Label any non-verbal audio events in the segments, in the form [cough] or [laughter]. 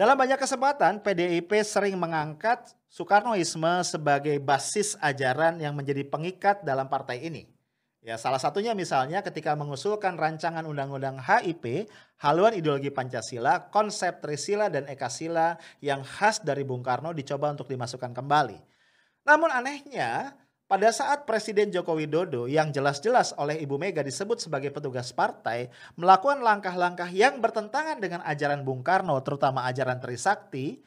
Dalam banyak kesempatan, PDIP sering mengangkat Soekarnoisme sebagai basis ajaran yang menjadi pengikat dalam partai ini. Ya, salah satunya misalnya ketika mengusulkan rancangan undang-undang HIP, haluan ideologi Pancasila, konsep Trisila dan Ekasila yang khas dari Bung Karno dicoba untuk dimasukkan kembali. Namun anehnya, pada saat Presiden Joko Widodo yang jelas-jelas oleh Ibu Mega disebut sebagai petugas partai melakukan langkah-langkah yang bertentangan dengan ajaran Bung Karno terutama ajaran Trisakti,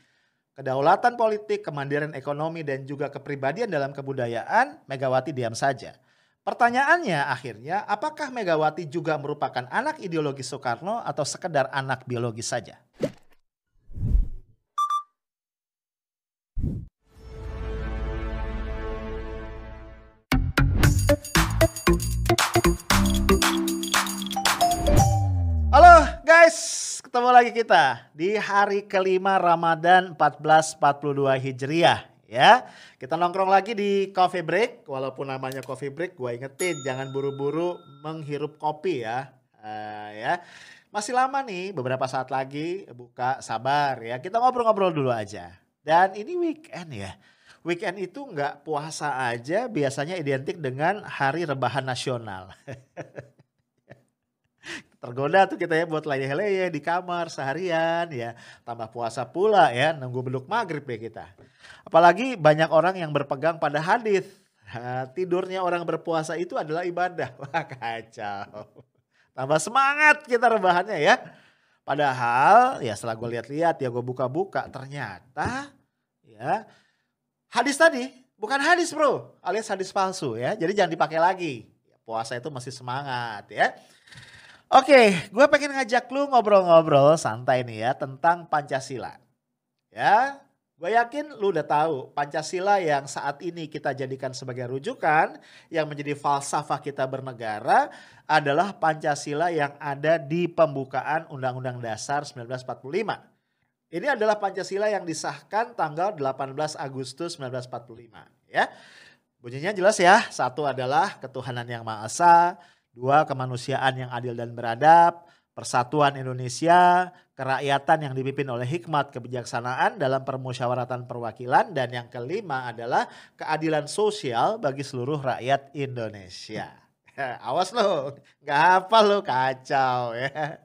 kedaulatan politik, kemandirian ekonomi dan juga kepribadian dalam kebudayaan, Megawati diam saja. Pertanyaannya akhirnya, apakah Megawati juga merupakan anak ideologi Soekarno atau sekedar anak biologis saja? Guys, ketemu lagi kita di hari kelima Ramadan 1442 Hijriah ya. Kita nongkrong lagi di coffee break, walaupun namanya coffee break, gue ingetin jangan buru-buru menghirup kopi ya, uh, ya. Masih lama nih, beberapa saat lagi buka, sabar ya. Kita ngobrol-ngobrol dulu aja. Dan ini weekend ya. Weekend itu nggak puasa aja, biasanya identik dengan hari rebahan nasional. [laughs] tergoda tuh kita ya buat leyeh-leyeh di kamar seharian ya. Tambah puasa pula ya. Nunggu beluk maghrib ya kita. Apalagi banyak orang yang berpegang pada hadis. Tidurnya orang berpuasa itu adalah ibadah. [laughs] Wah kacau. Tambah semangat kita rebahannya ya. Padahal ya setelah gue lihat-lihat ya gue buka-buka ternyata ya hadis tadi bukan hadis bro alias hadis palsu ya. Jadi jangan dipakai lagi. Puasa itu masih semangat ya Oke, gue pengen ngajak lu ngobrol-ngobrol santai nih ya tentang Pancasila. Ya, gue yakin lu udah tahu Pancasila yang saat ini kita jadikan sebagai rujukan yang menjadi falsafah kita bernegara adalah Pancasila yang ada di pembukaan Undang-Undang Dasar 1945. Ini adalah Pancasila yang disahkan tanggal 18 Agustus 1945 ya. Bunyinya jelas ya, satu adalah ketuhanan yang Maha Esa, Dua, kemanusiaan yang adil dan beradab. Persatuan Indonesia, kerakyatan yang dipimpin oleh hikmat kebijaksanaan dalam permusyawaratan perwakilan. Dan yang kelima adalah keadilan sosial bagi seluruh rakyat Indonesia. [laughs] Awas lo, gak hafal lo kacau ya.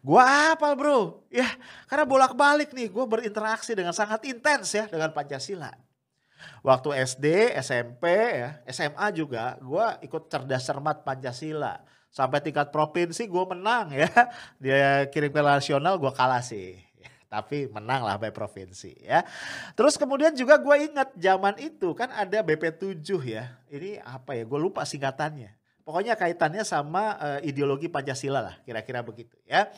Gua hafal bro, ya karena bolak-balik nih gue berinteraksi dengan sangat intens ya dengan Pancasila waktu SD, SMP, ya, SMA juga, gue ikut cerdas cermat Pancasila. Sampai tingkat provinsi gue menang ya. [laughs] Dia kirim ke nasional gue kalah sih. [laughs] Tapi menang lah by provinsi ya. Terus kemudian juga gue ingat zaman itu kan ada BP7 ya. Ini apa ya, gue lupa singkatannya. Pokoknya kaitannya sama uh, ideologi Pancasila lah, kira-kira begitu ya.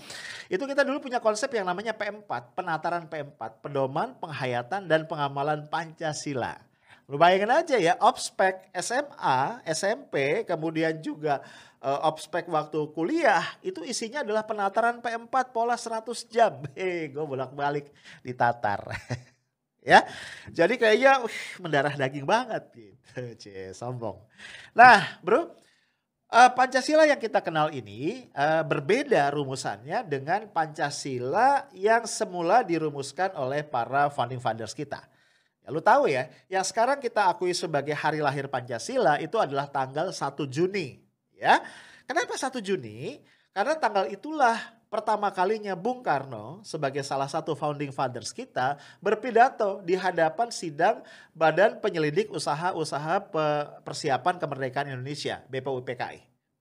Itu kita dulu punya konsep yang namanya P4, penataran P4, pedoman, penghayatan dan pengamalan Pancasila. Lu bayangin aja ya, obspek SMA, SMP, kemudian juga uh, obspek waktu kuliah, itu isinya adalah penataran P4 pola 100 jam. [laughs] Hei, gue bolak-balik ditatar. [laughs] ya. Jadi kayaknya uh, mendarah daging banget gitu. [laughs] Cie, sombong. Nah, Bro, uh, Pancasila yang kita kenal ini uh, berbeda rumusannya dengan Pancasila yang semula dirumuskan oleh para founding fathers kita. Ya, lu tahu ya, yang sekarang kita akui sebagai hari lahir Pancasila itu adalah tanggal 1 Juni. Ya, Kenapa 1 Juni? Karena tanggal itulah pertama kalinya Bung Karno sebagai salah satu founding fathers kita berpidato di hadapan sidang Badan Penyelidik Usaha-usaha Persiapan Kemerdekaan Indonesia (BPUPKI).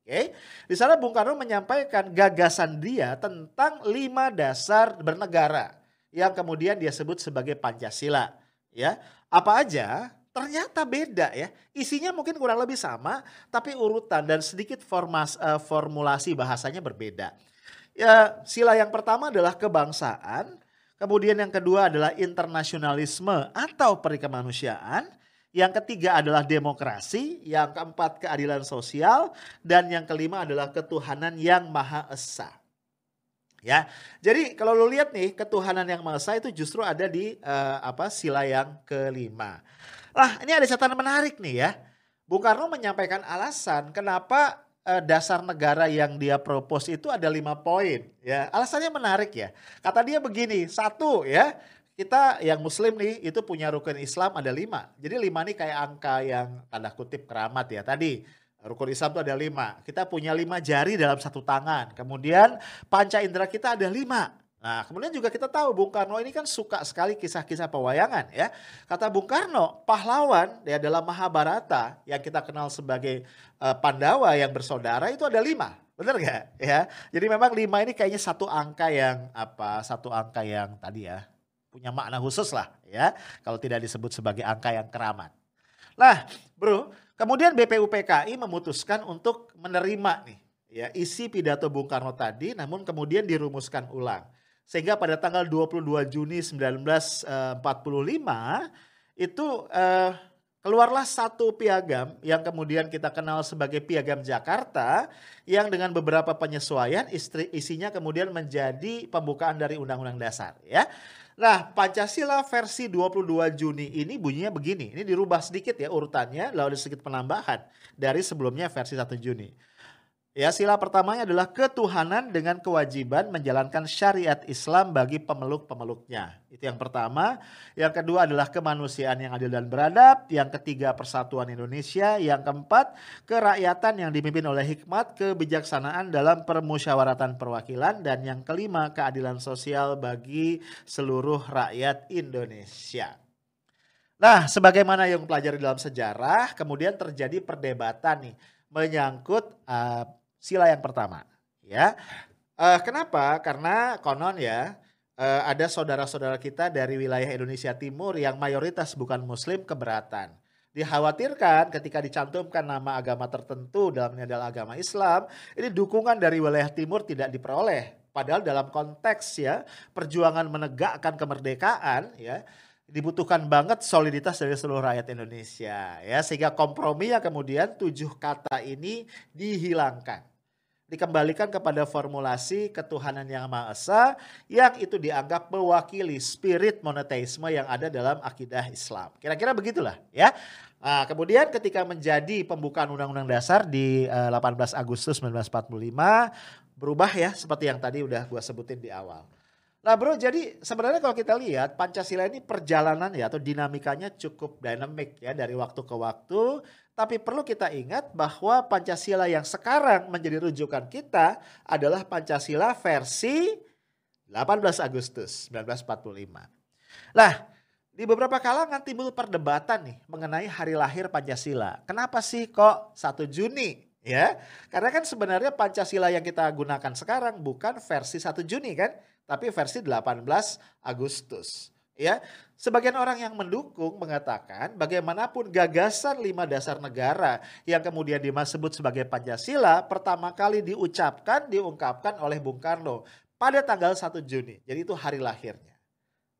Oke, di sana Bung Karno menyampaikan gagasan dia tentang lima dasar bernegara yang kemudian dia sebut sebagai Pancasila ya. Apa aja? Ternyata beda ya. Isinya mungkin kurang lebih sama tapi urutan dan sedikit formas, uh, formulasi bahasanya berbeda ya sila yang pertama adalah kebangsaan kemudian yang kedua adalah internasionalisme atau perikemanusiaan yang ketiga adalah demokrasi, yang keempat keadilan sosial, dan yang kelima adalah ketuhanan yang maha esa. Ya, jadi kalau lo lihat nih ketuhanan yang maha esa itu justru ada di uh, apa sila yang kelima. Lah ini ada catatan menarik nih ya. Bung Karno menyampaikan alasan kenapa uh, dasar negara yang dia propose itu ada lima poin ya. Alasannya menarik ya. Kata dia begini satu ya kita yang muslim nih itu punya rukun Islam ada lima. Jadi lima nih kayak angka yang tanda kutip keramat ya tadi. Rukun Islam itu ada lima. Kita punya lima jari dalam satu tangan. Kemudian panca indera kita ada lima Nah, kemudian juga kita tahu Bung Karno ini kan suka sekali kisah-kisah pewayangan ya. Kata Bung Karno, pahlawan ya dalam Mahabharata yang kita kenal sebagai uh, Pandawa yang bersaudara itu ada lima. Benar nggak? Ya. Jadi memang lima ini kayaknya satu angka yang apa? Satu angka yang tadi ya punya makna khusus lah ya. Kalau tidak disebut sebagai angka yang keramat. Nah, bro, kemudian BPUPKI memutuskan untuk menerima nih ya isi pidato Bung Karno tadi, namun kemudian dirumuskan ulang. Sehingga pada tanggal 22 Juni 1945 itu uh, keluarlah satu piagam yang kemudian kita kenal sebagai piagam Jakarta yang dengan beberapa penyesuaian istri, isinya kemudian menjadi pembukaan dari Undang-Undang Dasar ya. Nah, Pancasila versi 22 Juni ini bunyinya begini. Ini dirubah sedikit ya urutannya, lalu ada sedikit penambahan dari sebelumnya versi 1 Juni. Ya, sila pertamanya adalah ketuhanan dengan kewajiban menjalankan syariat Islam bagi pemeluk-pemeluknya. Itu yang pertama. Yang kedua adalah kemanusiaan yang adil dan beradab. Yang ketiga persatuan Indonesia. Yang keempat kerakyatan yang dipimpin oleh hikmat kebijaksanaan dalam permusyawaratan perwakilan. Dan yang kelima keadilan sosial bagi seluruh rakyat Indonesia. Nah, sebagaimana yang pelajari dalam sejarah, kemudian terjadi perdebatan nih menyangkut uh, sila yang pertama. Ya, uh, kenapa? Karena konon ya uh, ada saudara-saudara kita dari wilayah Indonesia Timur yang mayoritas bukan Muslim keberatan. Dikhawatirkan ketika dicantumkan nama agama tertentu dalam adalah agama Islam, ini dukungan dari wilayah Timur tidak diperoleh. Padahal dalam konteks ya perjuangan menegakkan kemerdekaan ya dibutuhkan banget soliditas dari seluruh rakyat Indonesia ya sehingga kompromi yang kemudian tujuh kata ini dihilangkan dikembalikan kepada formulasi ketuhanan yang Maha Esa yang itu dianggap mewakili spirit monoteisme yang ada dalam akidah Islam. Kira-kira begitulah ya. Nah, kemudian ketika menjadi pembukaan Undang-Undang Dasar di 18 eh, Agustus 1945 berubah ya seperti yang tadi udah gua sebutin di awal. Nah bro, jadi sebenarnya kalau kita lihat Pancasila ini perjalanan ya atau dinamikanya cukup dinamik ya dari waktu ke waktu. Tapi perlu kita ingat bahwa Pancasila yang sekarang menjadi rujukan kita adalah Pancasila versi 18 Agustus 1945. Nah, di beberapa kalangan timbul perdebatan nih mengenai hari lahir Pancasila. Kenapa sih kok 1 Juni? Ya, karena kan sebenarnya Pancasila yang kita gunakan sekarang bukan versi 1 Juni kan, tapi versi 18 Agustus. Ya, sebagian orang yang mendukung mengatakan bagaimanapun gagasan lima dasar negara yang kemudian disebut sebagai Pancasila pertama kali diucapkan diungkapkan oleh Bung Karno pada tanggal 1 Juni. Jadi itu hari lahirnya.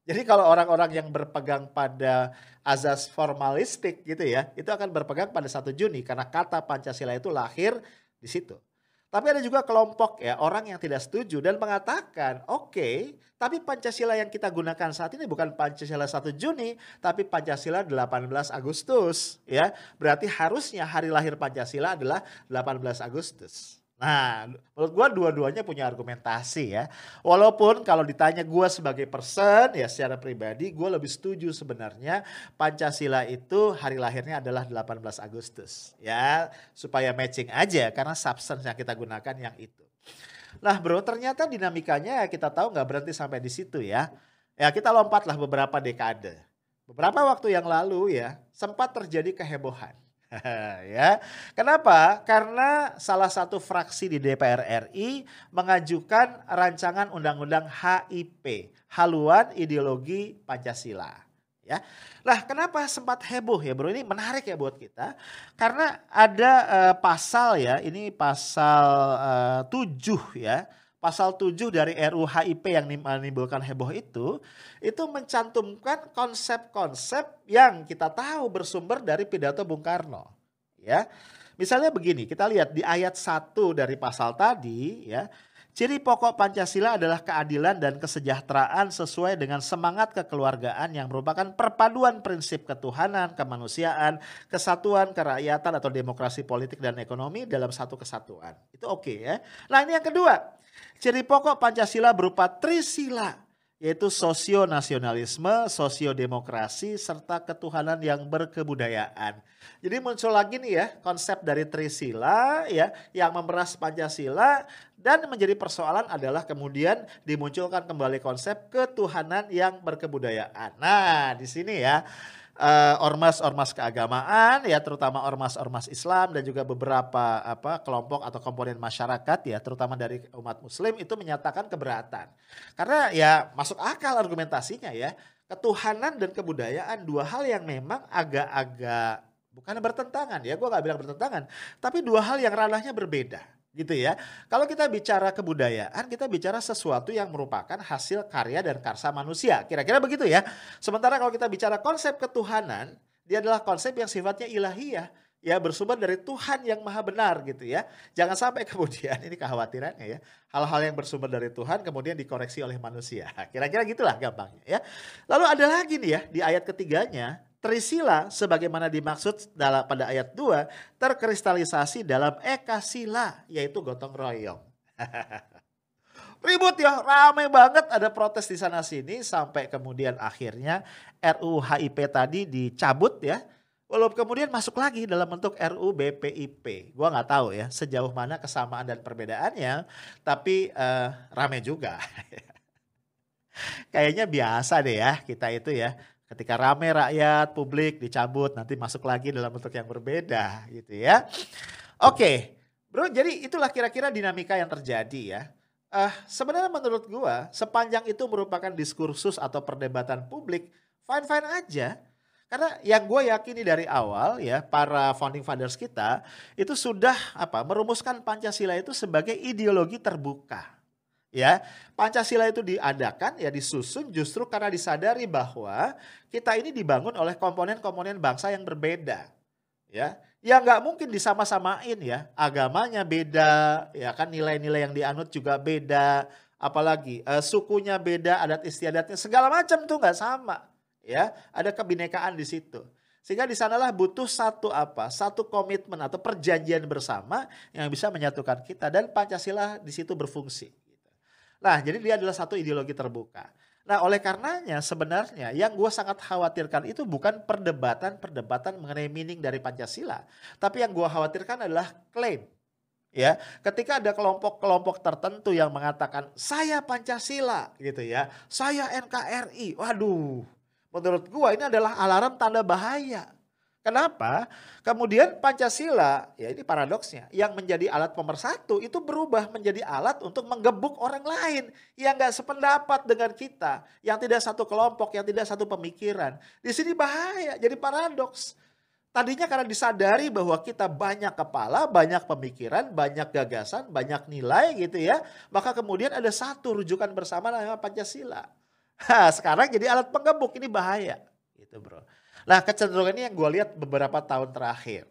Jadi kalau orang-orang yang berpegang pada azas formalistik gitu ya, itu akan berpegang pada 1 Juni karena kata Pancasila itu lahir di situ. Tapi ada juga kelompok ya orang yang tidak setuju dan mengatakan, oke, okay, tapi Pancasila yang kita gunakan saat ini bukan Pancasila 1 Juni, tapi Pancasila 18 Agustus, ya. Berarti harusnya hari lahir Pancasila adalah 18 Agustus. Nah, menurut gue dua-duanya punya argumentasi ya. Walaupun kalau ditanya gue sebagai person ya secara pribadi gue lebih setuju sebenarnya Pancasila itu hari lahirnya adalah 18 Agustus ya supaya matching aja karena substance yang kita gunakan yang itu. Nah bro ternyata dinamikanya kita tahu nggak berhenti sampai di situ ya. Ya kita lompatlah beberapa dekade. Beberapa waktu yang lalu ya sempat terjadi kehebohan [laughs] ya. Kenapa? Karena salah satu fraksi di DPR RI mengajukan rancangan undang-undang HIP, haluan ideologi Pancasila. Ya. Lah, kenapa sempat heboh ya, Bro? Ini menarik ya buat kita. Karena ada uh, pasal ya, ini pasal uh, eh, 7 ya pasal 7 dari RUU HIP yang menimbulkan heboh itu, itu mencantumkan konsep-konsep yang kita tahu bersumber dari pidato Bung Karno. Ya. Misalnya begini, kita lihat di ayat 1 dari pasal tadi ya, Ciri pokok Pancasila adalah keadilan dan kesejahteraan sesuai dengan semangat kekeluargaan yang merupakan perpaduan prinsip ketuhanan, kemanusiaan, kesatuan, kerakyatan atau demokrasi politik dan ekonomi dalam satu kesatuan. Itu oke okay, ya. Nah ini yang kedua, ciri pokok Pancasila berupa trisila yaitu sosio-nasionalisme, sosio-demokrasi, serta ketuhanan yang berkebudayaan. Jadi muncul lagi nih ya konsep dari Trisila ya yang memeras Pancasila dan menjadi persoalan adalah kemudian dimunculkan kembali konsep ketuhanan yang berkebudayaan. Nah, di sini ya ormas-ormas uh, keagamaan ya terutama ormas-ormas Islam dan juga beberapa apa kelompok atau komponen masyarakat ya terutama dari umat muslim itu menyatakan keberatan. Karena ya masuk akal argumentasinya ya. Ketuhanan dan kebudayaan dua hal yang memang agak-agak bukan bertentangan ya, gue gak bilang bertentangan, tapi dua hal yang ranahnya berbeda gitu ya. Kalau kita bicara kebudayaan, kita bicara sesuatu yang merupakan hasil karya dan karsa manusia. Kira-kira begitu ya. Sementara kalau kita bicara konsep ketuhanan, dia adalah konsep yang sifatnya ilahiyah ya bersumber dari Tuhan yang maha benar gitu ya. Jangan sampai [laughs] kemudian ini kekhawatirannya ya. Hal-hal yang bersumber dari Tuhan kemudian dikoreksi oleh manusia. Kira-kira gitulah gampangnya ya. Lalu ada lagi nih ya di ayat ketiganya Trisila sebagaimana dimaksud dalam pada ayat 2 terkristalisasi dalam ekasila yaitu gotong royong. [laughs] Ribut ya, ramai banget ada protes di sana sini sampai kemudian akhirnya RUU HIP tadi dicabut ya. Walaupun kemudian masuk lagi dalam bentuk RUU BPIP. Gua nggak tahu ya sejauh mana kesamaan dan perbedaannya, tapi uh, rame juga. [laughs] Kayaknya biasa deh ya kita itu ya Ketika rame rakyat, publik dicabut, nanti masuk lagi dalam bentuk yang berbeda gitu ya. Oke, bro jadi itulah kira-kira dinamika yang terjadi ya. Uh, sebenarnya menurut gua sepanjang itu merupakan diskursus atau perdebatan publik, fine-fine aja. Karena yang gue yakini dari awal ya para founding fathers kita itu sudah apa merumuskan Pancasila itu sebagai ideologi terbuka ya Pancasila itu diadakan ya disusun justru karena disadari bahwa kita ini dibangun oleh komponen-komponen bangsa yang berbeda ya. Ya nggak mungkin disama-samain ya. Agamanya beda ya kan nilai-nilai yang dianut juga beda. Apalagi uh, sukunya beda adat istiadatnya segala macam tuh nggak sama ya. Ada kebinekaan di situ. Sehingga di sanalah butuh satu apa satu komitmen atau perjanjian bersama yang bisa menyatukan kita. Dan Pancasila di situ berfungsi Nah, jadi dia adalah satu ideologi terbuka. Nah, oleh karenanya sebenarnya yang gue sangat khawatirkan itu bukan perdebatan-perdebatan mengenai meaning dari Pancasila. Tapi yang gue khawatirkan adalah klaim. Ya, ketika ada kelompok-kelompok tertentu yang mengatakan saya Pancasila gitu ya, saya NKRI. Waduh, menurut gue ini adalah alarm tanda bahaya. Kenapa? Kemudian Pancasila, ya ini paradoksnya, yang menjadi alat pemersatu itu berubah menjadi alat untuk menggebuk orang lain yang gak sependapat dengan kita, yang tidak satu kelompok, yang tidak satu pemikiran. Di sini bahaya, jadi paradoks. Tadinya karena disadari bahwa kita banyak kepala, banyak pemikiran, banyak gagasan, banyak nilai gitu ya, maka kemudian ada satu rujukan bersama namanya Pancasila. Nah, sekarang jadi alat penggebuk, ini bahaya. Gitu bro. Nah kecenderungan ini yang gue lihat beberapa tahun terakhir.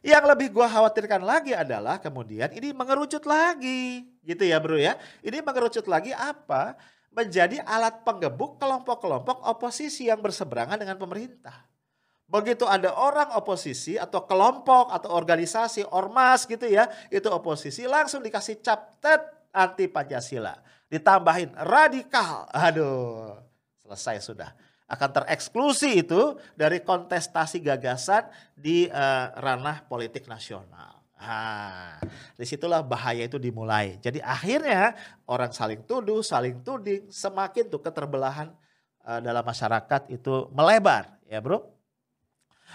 Yang lebih gue khawatirkan lagi adalah kemudian ini mengerucut lagi gitu ya bro ya. Ini mengerucut lagi apa? Menjadi alat penggebuk kelompok-kelompok oposisi yang berseberangan dengan pemerintah. Begitu ada orang oposisi atau kelompok atau organisasi ormas gitu ya, itu oposisi langsung dikasih cap tet anti Pancasila. Ditambahin radikal. Aduh, selesai sudah akan tereksklusi itu dari kontestasi gagasan di uh, ranah politik nasional. Nah, di situlah bahaya itu dimulai. Jadi akhirnya orang saling tuduh, saling tuding, semakin tuh keterbelahan uh, dalam masyarakat itu melebar, ya bro.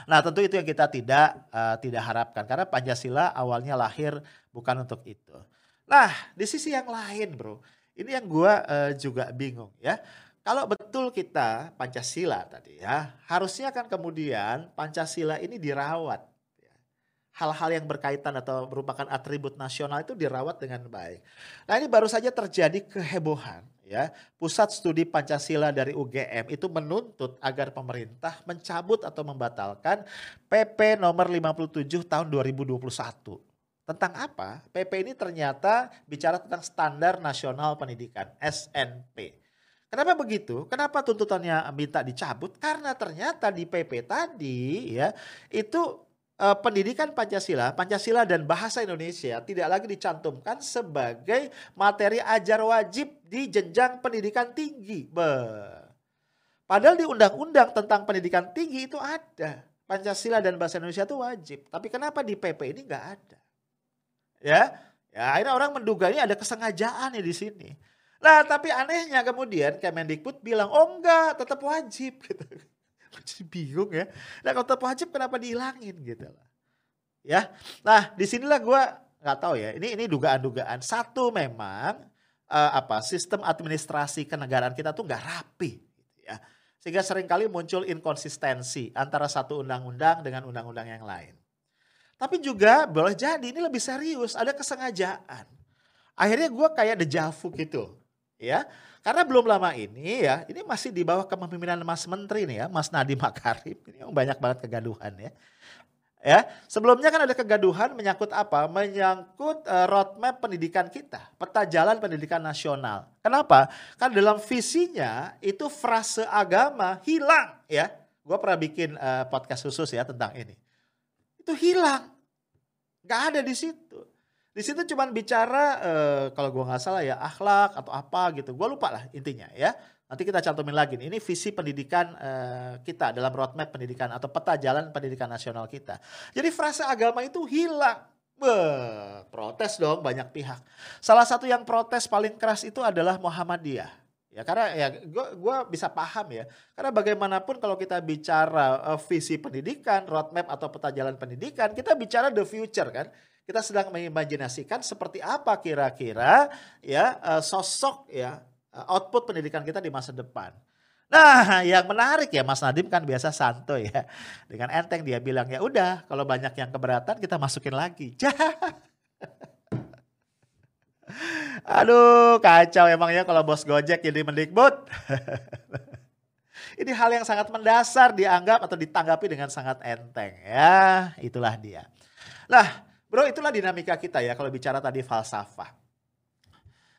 Nah tentu itu yang kita tidak uh, tidak harapkan karena Pancasila awalnya lahir bukan untuk itu. Nah di sisi yang lain bro, ini yang gue uh, juga bingung ya. Kalau betul kita Pancasila tadi ya, harusnya kan kemudian Pancasila ini dirawat. Ya. Hal-hal yang berkaitan atau merupakan atribut nasional itu dirawat dengan baik. Nah ini baru saja terjadi kehebohan ya. Pusat Studi Pancasila dari UGM itu menuntut agar pemerintah mencabut atau membatalkan PP nomor 57 tahun 2021 Tentang apa? PP ini ternyata bicara tentang Standar Nasional Pendidikan, SNP. Kenapa begitu? Kenapa tuntutannya minta dicabut? Karena ternyata di PP tadi ya itu uh, pendidikan Pancasila, Pancasila dan bahasa Indonesia tidak lagi dicantumkan sebagai materi ajar wajib di jenjang pendidikan tinggi. Be. Padahal di undang-undang tentang pendidikan tinggi itu ada. Pancasila dan bahasa Indonesia itu wajib. Tapi kenapa di PP ini nggak ada? Ya, ya akhirnya orang menduga ini ada kesengajaan di sini. Nah, tapi anehnya kemudian Kemendikbud bilang, oh enggak, tetap wajib [laughs] gitu. Jadi bingung ya. Nah kalau tetap wajib kenapa dihilangin gitu lah. Ya, nah di sinilah gue nggak tahu ya. Ini ini dugaan-dugaan. Satu memang uh, apa sistem administrasi kenegaraan kita tuh nggak rapi, gitu ya. Sehingga sering kali muncul inkonsistensi antara satu undang-undang dengan undang-undang yang lain. Tapi juga boleh jadi ini lebih serius, ada kesengajaan. Akhirnya gue kayak dejavu gitu. Ya, karena belum lama ini ya, ini masih di bawah kepemimpinan Mas Menteri nih ya, Mas Nadiem Makarim. Ini banyak banget kegaduhan ya. Ya, sebelumnya kan ada kegaduhan menyangkut apa? Menyangkut uh, roadmap pendidikan kita, peta jalan pendidikan nasional. Kenapa? Kan dalam visinya itu frase agama hilang ya. Gue pernah bikin uh, podcast khusus ya tentang ini itu hilang. Gak ada di situ. Di situ cuma bicara uh, kalau gua nggak salah ya akhlak atau apa gitu. Gua lupa lah intinya ya. Nanti kita cantumin lagi. Ini visi pendidikan uh, kita dalam roadmap pendidikan atau peta jalan pendidikan nasional kita. Jadi frasa agama itu hilang. Beuh, protes dong banyak pihak. Salah satu yang protes paling keras itu adalah Muhammadiyah. Ya karena ya gue gua bisa paham ya. Karena bagaimanapun kalau kita bicara uh, visi pendidikan, roadmap atau peta jalan pendidikan, kita bicara the future kan. Kita sedang mengimajinasikan seperti apa kira-kira ya uh, sosok ya uh, output pendidikan kita di masa depan. Nah, [laughs] yang menarik ya Mas Nadim kan biasa santuy ya. Dengan enteng dia bilang ya udah kalau banyak yang keberatan kita masukin lagi. [laughs] Aduh kacau emangnya kalau bos Gojek jadi mendikbud. [laughs] Ini hal yang sangat mendasar dianggap atau ditanggapi dengan sangat enteng ya. Itulah dia. Nah bro itulah dinamika kita ya kalau bicara tadi falsafah.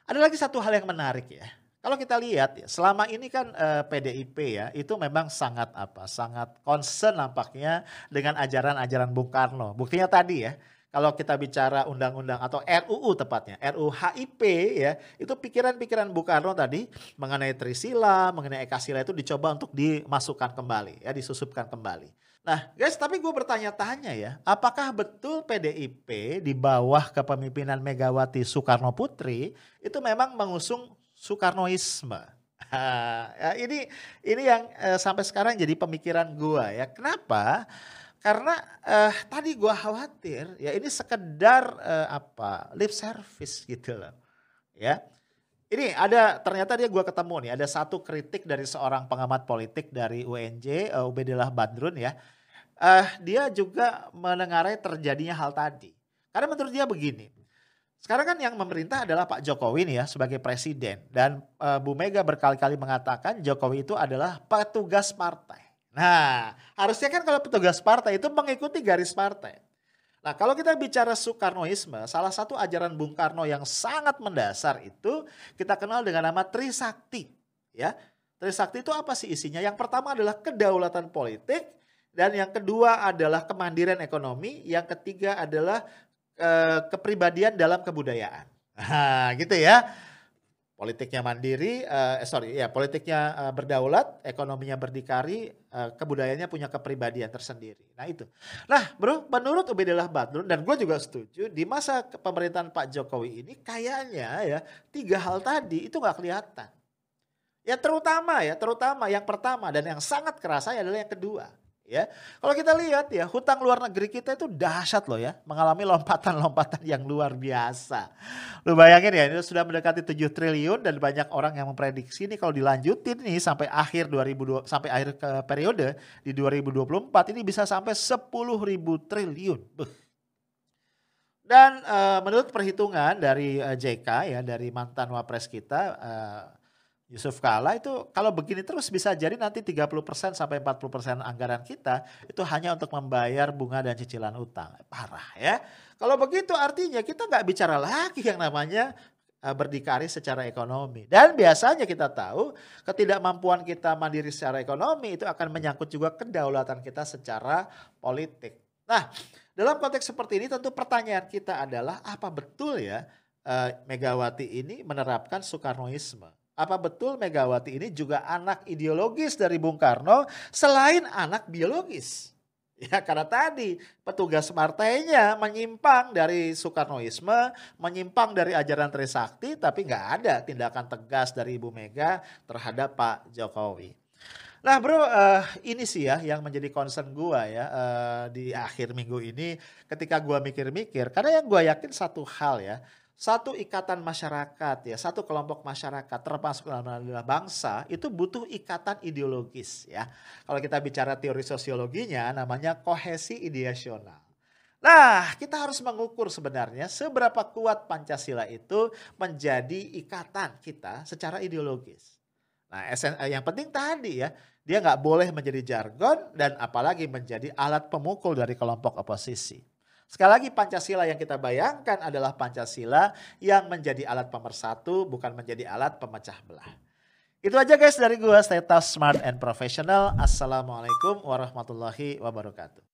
Ada lagi satu hal yang menarik ya. Kalau kita lihat ya, selama ini kan eh, PDIP ya, itu memang sangat apa? Sangat concern nampaknya dengan ajaran-ajaran Bung Karno. Buktinya tadi ya, kalau kita bicara undang-undang atau RUU tepatnya, RUU HIP ya, itu pikiran-pikiran Bung Karno tadi mengenai Trisila, mengenai Ekasila itu dicoba untuk dimasukkan kembali, ya disusupkan kembali. Nah guys, tapi gue bertanya-tanya ya, apakah betul PDIP di bawah kepemimpinan Megawati Soekarno Putri itu memang mengusung Soekarnoisme? [laughs] ya, ini ini yang eh, sampai sekarang jadi pemikiran gue ya. Kenapa? Karena uh, tadi gua khawatir ya ini sekedar uh, apa lip service gitu loh. Ya. Ini ada ternyata dia gua ketemu nih ada satu kritik dari seorang pengamat politik dari UNJ uh, eh, Ubedillah Badrun ya. Uh, dia juga menengarai terjadinya hal tadi. Karena menurut dia begini. Sekarang kan yang memerintah adalah Pak Jokowi nih ya sebagai presiden dan uh, Bu Mega berkali-kali mengatakan Jokowi itu adalah petugas partai. Nah, harusnya kan kalau petugas partai itu mengikuti garis partai. Nah, kalau kita bicara Soekarnoisme, salah satu ajaran Bung Karno yang sangat mendasar itu kita kenal dengan nama Trisakti. Ya, Trisakti itu apa sih isinya? Yang pertama adalah kedaulatan politik, dan yang kedua adalah kemandirian ekonomi, yang ketiga adalah eh, kepribadian dalam kebudayaan. [laughs] Nah, gitu ya politiknya mandiri, uh, sorry ya politiknya uh, berdaulat, ekonominya berdikari, uh, kebudayaannya punya kepribadian tersendiri. Nah itu. Nah bro, menurut Ubedillah Badrun dan gue juga setuju di masa pemerintahan Pak Jokowi ini kayaknya ya tiga hal tadi itu nggak kelihatan. Ya terutama ya, terutama yang pertama dan yang sangat kerasa adalah yang kedua ya. Kalau kita lihat ya, hutang luar negeri kita itu dahsyat loh ya, mengalami lompatan-lompatan yang luar biasa. Lu bayangin ya, ini sudah mendekati 7 triliun dan banyak orang yang memprediksi ini kalau dilanjutin nih sampai akhir 2002 sampai akhir ke periode di 2024 ini bisa sampai 10 ribu triliun. Buh. Dan uh, menurut perhitungan dari uh, eh, JK ya, dari mantan wapres kita uh, Yusuf Kala itu kalau begini terus bisa jadi nanti 30% sampai 40% anggaran kita itu hanya untuk membayar bunga dan cicilan utang. Parah ya. Kalau begitu artinya kita nggak bicara lagi yang namanya uh, berdikari secara ekonomi. Dan biasanya kita tahu ketidakmampuan kita mandiri secara ekonomi itu akan menyangkut juga kedaulatan kita secara politik. Nah, dalam konteks seperti ini tentu pertanyaan kita adalah apa betul ya uh, Megawati ini menerapkan Soekarnoisme? Apa betul Megawati ini juga anak ideologis dari Bung Karno selain anak biologis? [laughs] Ya karena tadi petugas partainya menyimpang dari Soekarnoisme, menyimpang dari ajaran Trisakti, tapi nggak ada tindakan tegas dari Ibu Mega terhadap Pak Jokowi. Nah bro, uh, ini sih ya yang menjadi concern gua ya uh, di akhir minggu ini ketika gua mikir-mikir, karena yang gua yakin satu hal ya, satu ikatan masyarakat ya, satu kelompok masyarakat termasuk dalam bangsa itu butuh ikatan ideologis ya. Kalau kita bicara teori sosiologinya namanya kohesi ideasional. Nah, kita harus mengukur sebenarnya seberapa kuat Pancasila itu menjadi ikatan kita secara ideologis. Nah, eh, yang penting tadi ya, dia nggak boleh menjadi jargon dan apalagi menjadi alat pemukul dari kelompok oposisi. Sekali lagi Pancasila yang kita bayangkan adalah Pancasila yang menjadi alat pemersatu bukan menjadi alat pemecah belah. Itu aja guys dari gua, stay smart and professional. Assalamualaikum warahmatullahi wabarakatuh.